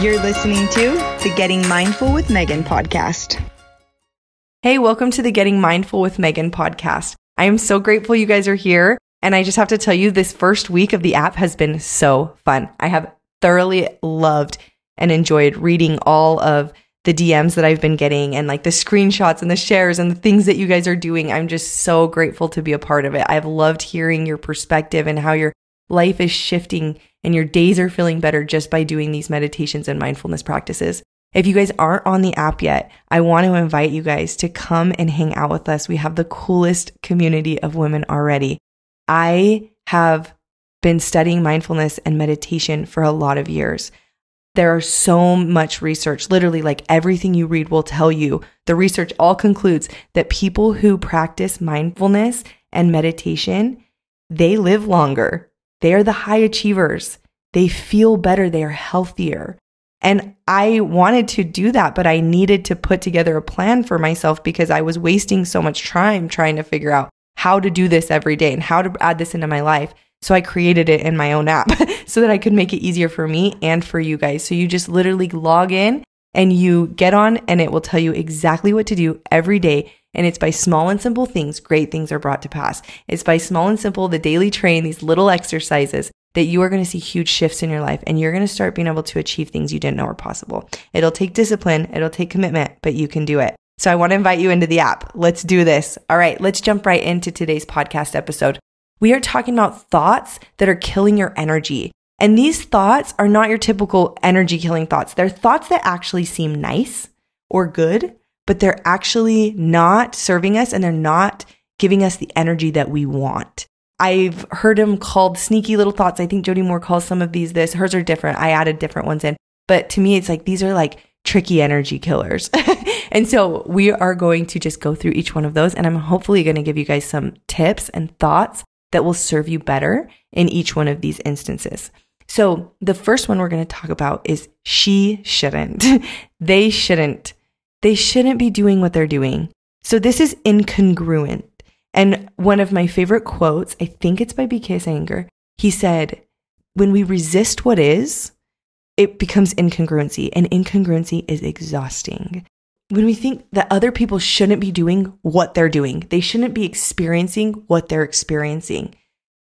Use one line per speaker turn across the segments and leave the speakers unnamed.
You're listening to the Getting Mindful with Megan podcast.
Hey, welcome to the Getting Mindful with Megan podcast. I am so grateful you guys are here. And I just have to tell you, this first week of the app has been so fun. I have thoroughly loved and enjoyed reading all of the DMs that I've been getting and like the screenshots and the shares and the things that you guys are doing. I'm just so grateful to be a part of it. I've loved hearing your perspective and how your life is shifting and your days are feeling better just by doing these meditations and mindfulness practices. If you guys aren't on the app yet, I want to invite you guys to come and hang out with us. We have the coolest community of women already. I have been studying mindfulness and meditation for a lot of years. There are so much research, literally, like everything you read will tell you. The research all concludes that people who practice mindfulness and meditation, they live longer. They are the high achievers. They feel better. They are healthier. And I wanted to do that, but I needed to put together a plan for myself because I was wasting so much time trying to figure out how to do this every day and how to add this into my life. So I created it in my own app so that I could make it easier for me and for you guys. So you just literally log in and you get on and it will tell you exactly what to do every day. And it's by small and simple things, great things are brought to pass. It's by small and simple, the daily train, these little exercises that you are going to see huge shifts in your life and you're going to start being able to achieve things you didn't know were possible. It'll take discipline, it'll take commitment, but you can do it. So I want to invite you into the app. Let's do this. All right, let's jump right into today's podcast episode. We are talking about thoughts that are killing your energy. And these thoughts are not your typical energy killing thoughts. They're thoughts that actually seem nice or good, but they're actually not serving us and they're not giving us the energy that we want. I've heard them called sneaky little thoughts. I think Jody Moore calls some of these this. Hers are different. I added different ones in. But to me, it's like these are like tricky energy killers. and so we are going to just go through each one of those. And I'm hopefully going to give you guys some tips and thoughts that will serve you better in each one of these instances. So the first one we're going to talk about is she shouldn't. they shouldn't. They shouldn't be doing what they're doing. So this is incongruent. And one of my favorite quotes, I think it's by BK Sanger, he said, When we resist what is, it becomes incongruency, and incongruency is exhausting. When we think that other people shouldn't be doing what they're doing, they shouldn't be experiencing what they're experiencing,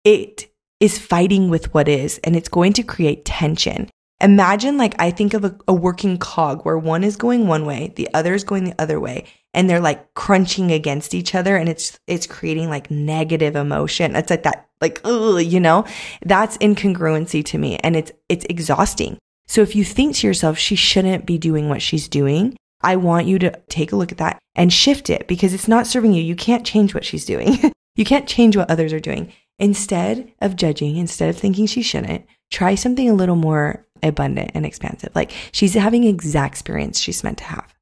it is fighting with what is, and it's going to create tension. Imagine, like, I think of a, a, working cog where one is going one way, the other is going the other way, and they're like crunching against each other, and it's it's creating like negative emotion. It's like that, like, ugh, you know, that's incongruency to me, and it's it's exhausting. So if you think to yourself, she shouldn't be doing what she's doing, I want you to take a look at that and shift it because it's not serving you. You can't change what she's doing. you can't change what others are doing. Instead of judging, instead of thinking she shouldn't, try something a little more abundant and expansive. Like she's having exact experience she's meant to have.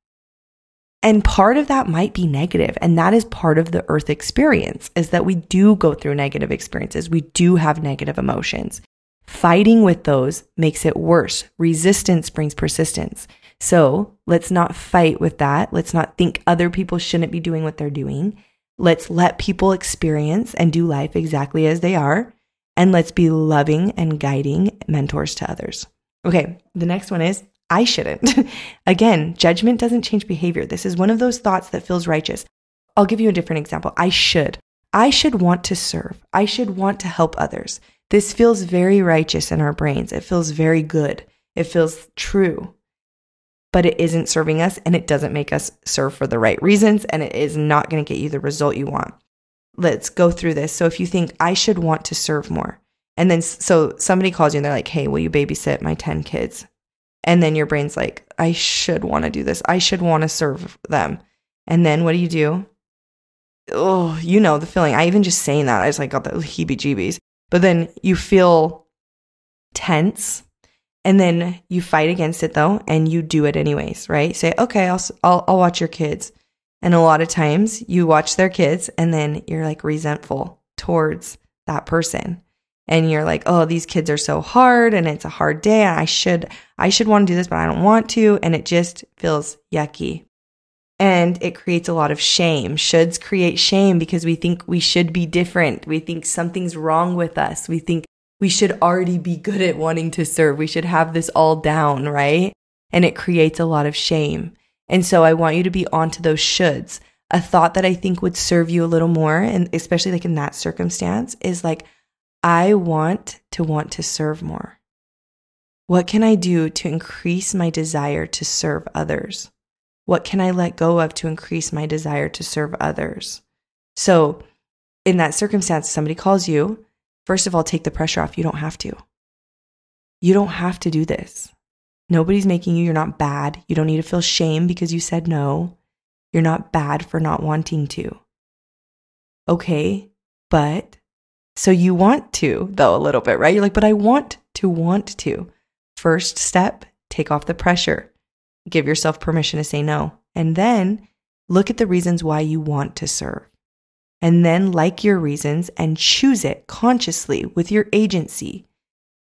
And part of that might be negative, and that is part of the earth experience is that we do go through negative experiences. We do have negative emotions. Fighting with those makes it worse. Resistance brings persistence. So let's not fight with that. Let's not think other people shouldn't be doing what they're doing. Let's let people experience and do life exactly as they are. And let's be loving and guiding mentors to others. Okay, the next one is I shouldn't. Again, judgment doesn't change behavior. This is one of those thoughts that feels righteous. I'll give you a different example. I should. I should want to serve. I should want to help others. This feels very righteous in our brains. It feels very good. It feels true. But it isn't serving us and it doesn't make us serve for the right reasons and it is not going to get you the result you want. Let's go through this. So if you think I should want to serve more, and then so somebody calls you and they're like, hey, will you babysit my 10 kids? And then your brain's like, I should want to do this. I should want to serve them. And then what do you do? Oh, you know the feeling. I even just saying that, I just like got the heebie jeebies. But then you feel tense and then you fight against it though and you do it anyways, right? Say, "Okay, I'll I'll, I'll watch your kids." And a lot of times you watch their kids and then you're like resentful towards that person. And you're like, "Oh, these kids are so hard and it's a hard day I should I should want to do this but I don't want to." And it just feels yucky and it creates a lot of shame. Shoulds create shame because we think we should be different. We think something's wrong with us. We think we should already be good at wanting to serve. We should have this all down, right? And it creates a lot of shame. And so I want you to be onto those shoulds. A thought that I think would serve you a little more, and especially like in that circumstance, is like, I want to want to serve more. What can I do to increase my desire to serve others? What can I let go of to increase my desire to serve others? So, in that circumstance, somebody calls you, First of all, take the pressure off. You don't have to. You don't have to do this. Nobody's making you. You're not bad. You don't need to feel shame because you said no. You're not bad for not wanting to. Okay, but so you want to, though, a little bit, right? You're like, but I want to want to. First step, take off the pressure. Give yourself permission to say no. And then look at the reasons why you want to serve and then like your reasons and choose it consciously with your agency.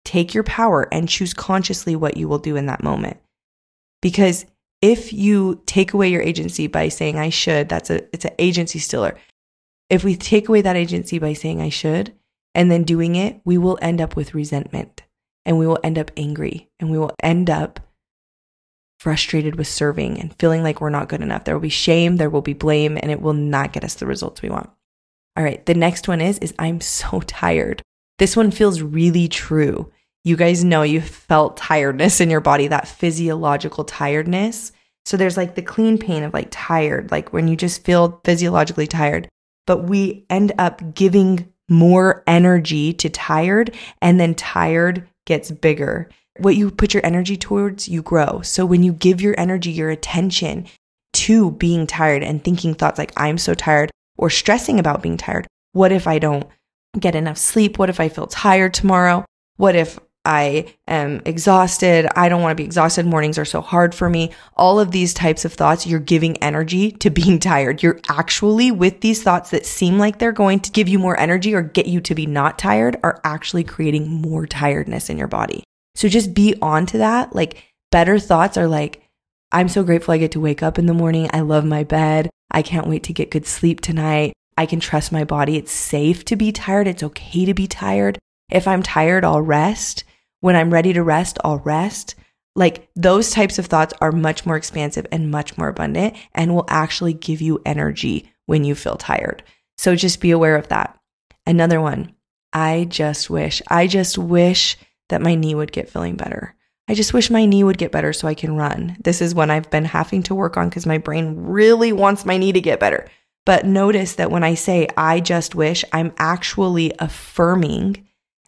Take your power and choose consciously what you will do in that moment. Because if you take away your agency by saying I should, that's a it's an agency stiller. If we take away that agency by saying I should and then doing it, we will end up with resentment and we will end up angry and we will end up frustrated with serving and feeling like we're not good enough. There will be shame, there will be blame, and it will not get us the results we want. All right, the next one is is I'm so tired. This one feels really true. You guys know you felt tiredness in your body, that physiological tiredness. So there's like the clean pain of like tired, like when you just feel physiologically tired. But we end up giving more energy to tired, and then tired gets bigger. What you put your energy towards, you grow. So when you give your energy, your attention to being tired and thinking thoughts like, I'm so tired, or stressing about being tired. What if I don't get enough sleep? What if I feel tired tomorrow? What if I am exhausted? I don't want to be exhausted. Mornings are so hard for me. All of these types of thoughts, you're giving energy to being tired. You're actually with these thoughts that seem like they're going to give you more energy or get you to be not tired are actually creating more tiredness in your body. So just be on to that. Like better thoughts are like, I'm so grateful I get to wake up in the morning. I love my bed. I can't wait to get good sleep tonight. I can trust my body. It's safe to be tired. It's okay to be tired. If I'm tired, I'll rest. When I'm ready to rest, I'll rest. Like those types of thoughts are much more expansive and much more abundant and will actually give you energy when you feel tired. So just be aware of that. Another one. I just wish, I just wish that my knee would get feeling better. I just wish my knee would get better so I can run. This is one I've been having to work on because my brain really wants my knee to get better. But notice that when I say I just wish, I'm actually affirming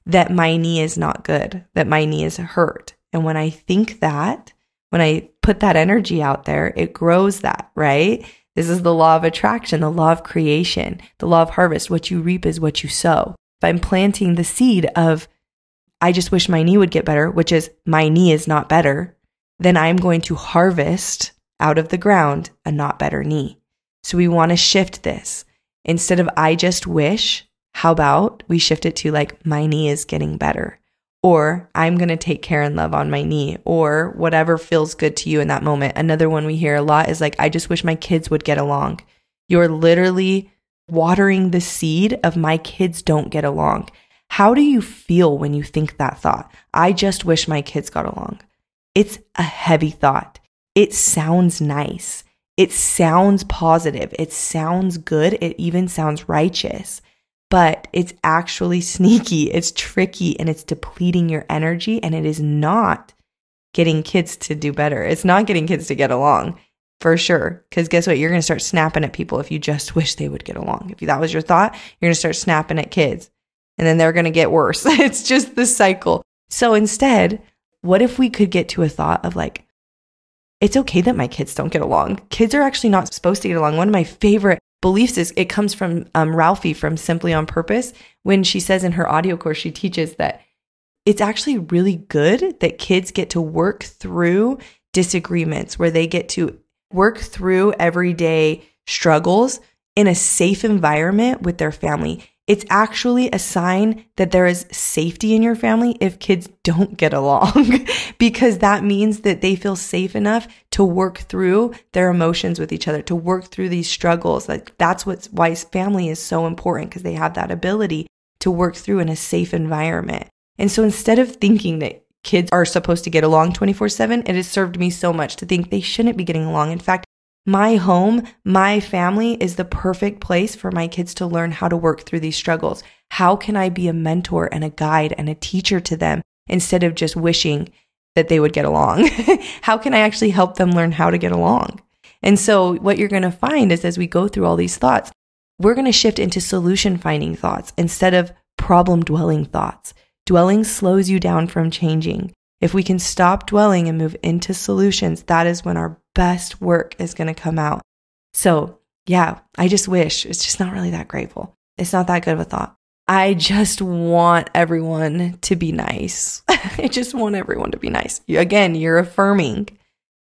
that my knee is not good, that my knee is hurt. And when I think that, when I put that energy out there, it grows that, right? This is the law of attraction, the law of creation, the law of harvest. What you reap is what you sow. If I'm planting the seed of I just wish my knee would get better, which is my knee is not better, then I'm going to harvest out of the ground a not better knee. So we want to shift this. Instead of I just wish, how about we shift it to like my knee is getting better? Or I'm going to take care and love on my knee, or whatever feels good to you in that moment. Another one we hear a lot is like, I just wish my kids would get along. You're literally watering the seed of my kids don't get along. How do you feel when you think that thought? I just wish my kids got along. It's a heavy thought. It sounds nice. It sounds positive. It sounds good. It even sounds righteous, but it's actually sneaky. It's tricky and it's depleting your energy and it is not getting kids to do better. It's not getting kids to get along for sure. Because guess what? You're going to start snapping at people if you just wish they would get along. If that was your thought, you're going to start snapping at kids and then they're going to get worse. it's just the cycle. So instead, what if we could get to a thought of like, it's okay that my kids don't get along. Kids are actually not supposed to get along. One of my favorite beliefs is it comes from um, Ralphie from Simply on Purpose when she says in her audio course, she teaches that it's actually really good that kids get to work through disagreements where they get to work through everyday struggles in a safe environment with their family. It's actually a sign that there is safety in your family if kids don't get along, because that means that they feel safe enough to work through their emotions with each other, to work through these struggles. Like that's what's why family is so important because they have that ability to work through in a safe environment. And so instead of thinking that kids are supposed to get along 24 7, it has served me so much to think they shouldn't be getting along. In fact, my home, my family is the perfect place for my kids to learn how to work through these struggles. How can I be a mentor and a guide and a teacher to them instead of just wishing that they would get along? how can I actually help them learn how to get along? And so, what you're going to find is as we go through all these thoughts, we're going to shift into solution finding thoughts instead of problem dwelling thoughts. Dwelling slows you down from changing. If we can stop dwelling and move into solutions, that is when our best work is going to come out. So, yeah, I just wish it's just not really that grateful. It's not that good of a thought. I just want everyone to be nice. I just want everyone to be nice. Again, you're affirming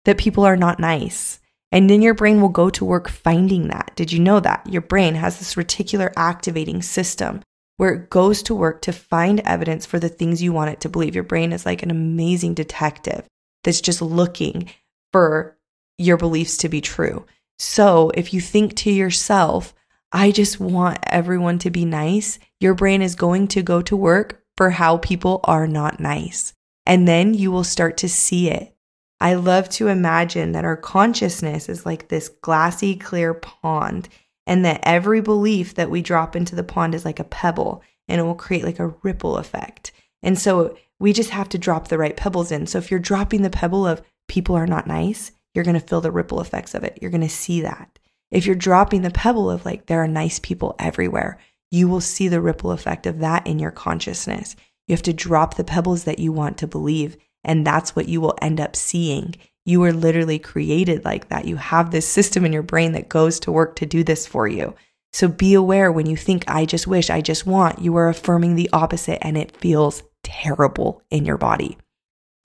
that people are not nice. And then your brain will go to work finding that. Did you know that? Your brain has this reticular activating system where it goes to work to find evidence for the things you want it to believe. Your brain is like an amazing detective that's just looking for your beliefs to be true. So if you think to yourself, I just want everyone to be nice, your brain is going to go to work for how people are not nice. And then you will start to see it. I love to imagine that our consciousness is like this glassy, clear pond and that every belief that we drop into the pond is like a pebble and it will create like a ripple effect. And so we just have to drop the right pebbles in. So if you're dropping the pebble of people are not nice, you're going to feel the ripple effects of it. You're going to see that. If you're dropping the pebble of like there are nice people everywhere, you will see the ripple effect of that in your consciousness. You have to drop the pebbles that you want to believe, and that's what you will end up seeing you were literally created like that. You have this system in your brain that goes to work to do this for you. So be aware when you think, I just wish, I just want, you are affirming the opposite and it feels terrible in your body.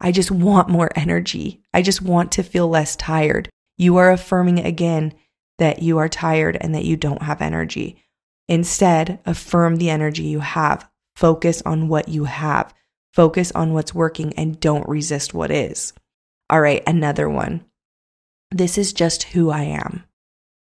I just want more energy. I just want to feel less tired. You are affirming again that you are tired and that you don't have energy. Instead, affirm the energy you have. Focus on what you have. Focus on what's working and don't resist what is. All right, another one. This is just who I am.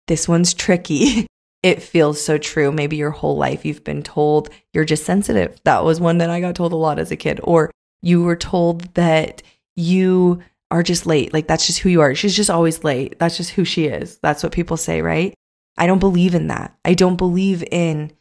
This one's tricky. it feels so true. Maybe your whole life you've been told you're just sensitive. That was one that I got told a lot as a kid. Or you were told that you are just late. Like that's just who you are. She's just always late. That's just who she is. That's what people say, right? I don't believe in that. I don't believe in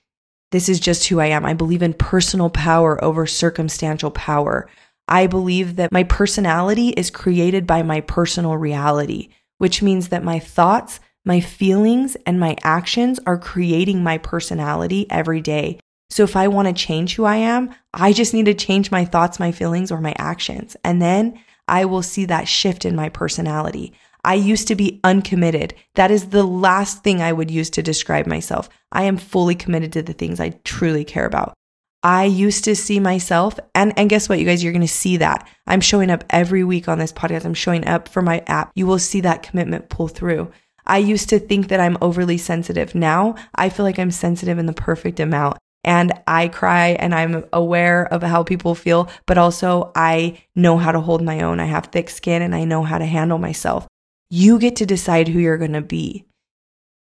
this is just who I am. I believe in personal power over circumstantial power. I believe that my personality is created by my personal reality, which means that my thoughts, my feelings, and my actions are creating my personality every day. So if I want to change who I am, I just need to change my thoughts, my feelings, or my actions. And then I will see that shift in my personality. I used to be uncommitted. That is the last thing I would use to describe myself. I am fully committed to the things I truly care about. I used to see myself, and, and guess what, you guys, you're going to see that. I'm showing up every week on this podcast. I'm showing up for my app. You will see that commitment pull through. I used to think that I'm overly sensitive. Now I feel like I'm sensitive in the perfect amount. And I cry and I'm aware of how people feel, but also I know how to hold my own. I have thick skin and I know how to handle myself. You get to decide who you're going to be.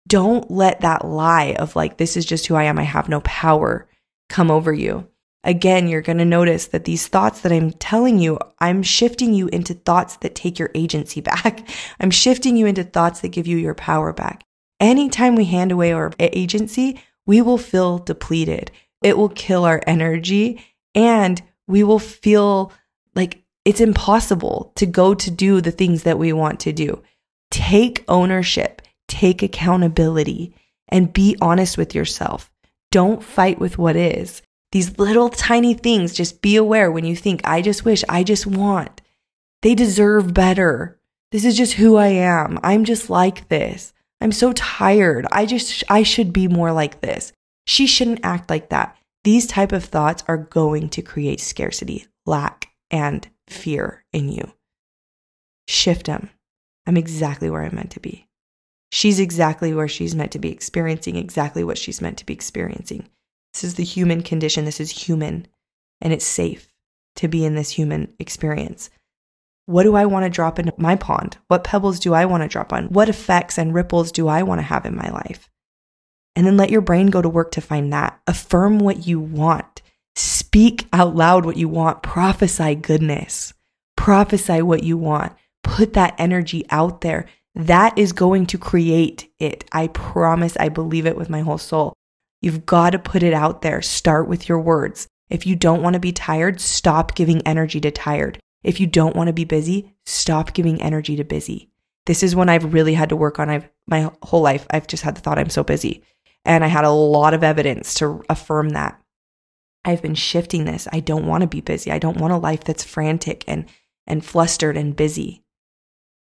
Don't let that lie of like, this is just who I am. I have no power come over you. Again, you're going to notice that these thoughts that I'm telling you, I'm shifting you into thoughts that take your agency back. I'm shifting you into thoughts that give you your power back. Anytime we hand away our agency, we will feel depleted. It will kill our energy and we will feel like it's impossible to go to do the things that we want to do. Take ownership, take accountability, and be honest with yourself. Don't fight with what is. These little tiny things, just be aware when you think, I just wish, I just want. They deserve better. This is just who I am. I'm just like this. I'm so tired. I just, I should be more like this. She shouldn't act like that. These type of thoughts are going to create scarcity, lack, and fear in you. Shift them. I'm exactly where I'm meant to be. She's exactly where she's meant to be experiencing exactly what she's meant to be experiencing. This is the human condition. This is human, and it's safe to be in this human experience. What do I want to drop into my pond? What pebbles do I want to drop on? What effects and ripples do I want to have in my life? And then let your brain go to work to find that. Affirm what you want. Speak out loud what you want. Prophesy goodness. Prophesy what you want. Put that energy out there. That is going to create it. I promise. I believe it with my whole soul. You've got to put it out there. Start with your words. If you don't want to be tired, stop giving energy to tired. If you don't want to be busy, stop giving energy to busy. This is when I've really had to work on I've my whole life I've just had the thought I'm so busy. And I had a lot of evidence to affirm that. I've been shifting this. I don't want to be busy. I don't want a life that's frantic and and flustered and busy.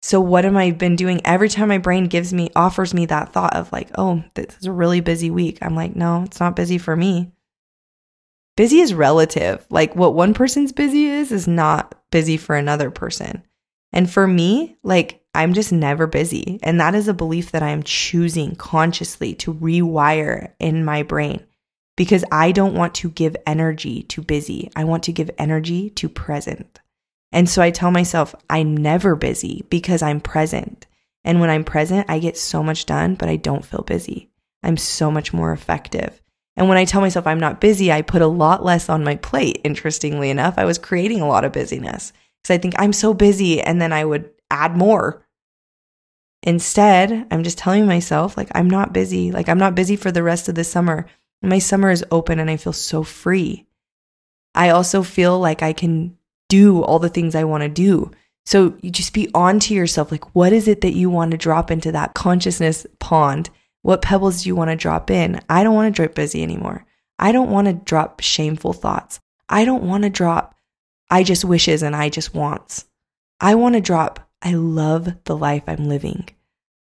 So what am I been doing every time my brain gives me offers me that thought of like, "Oh, this is a really busy week." I'm like, "No, it's not busy for me." Busy is relative. Like what one person's busy is is not busy for another person. And for me, like I'm just never busy. And that is a belief that I am choosing consciously to rewire in my brain because I don't want to give energy to busy. I want to give energy to present. And so I tell myself I'm never busy because I'm present. And when I'm present, I get so much done, but I don't feel busy. I'm so much more effective. And when I tell myself I'm not busy, I put a lot less on my plate. Interestingly enough, I was creating a lot of busyness because I think I'm so busy and then I would add more. Instead, I'm just telling myself, like, I'm not busy. Like, I'm not busy for the rest of the summer. My summer is open and I feel so free. I also feel like I can do all the things I want to do. So you just be on to yourself. Like, what is it that you want to drop into that consciousness pond? What pebbles do you want to drop in? I don't want to drop busy anymore. I don't want to drop shameful thoughts. I don't want to drop I just wishes and I just wants. I want to drop, I love the life I'm living.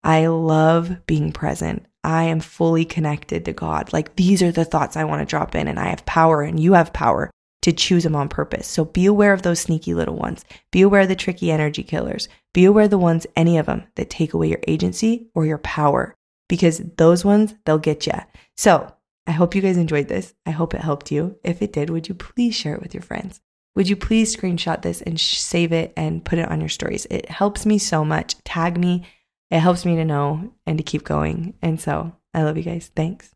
I love being present. I am fully connected to God. Like these are the thoughts I want to drop in, and I have power, and you have power to choose them on purpose. So be aware of those sneaky little ones. Be aware of the tricky energy killers. Be aware of the ones, any of them, that take away your agency or your power, because those ones, they'll get you. So I hope you guys enjoyed this. I hope it helped you. If it did, would you please share it with your friends? would you please screenshot this and sh- save it and put it on your stories? It helps me so much. Tag me. It helps me to know and to keep going. And so I love you guys. Thanks.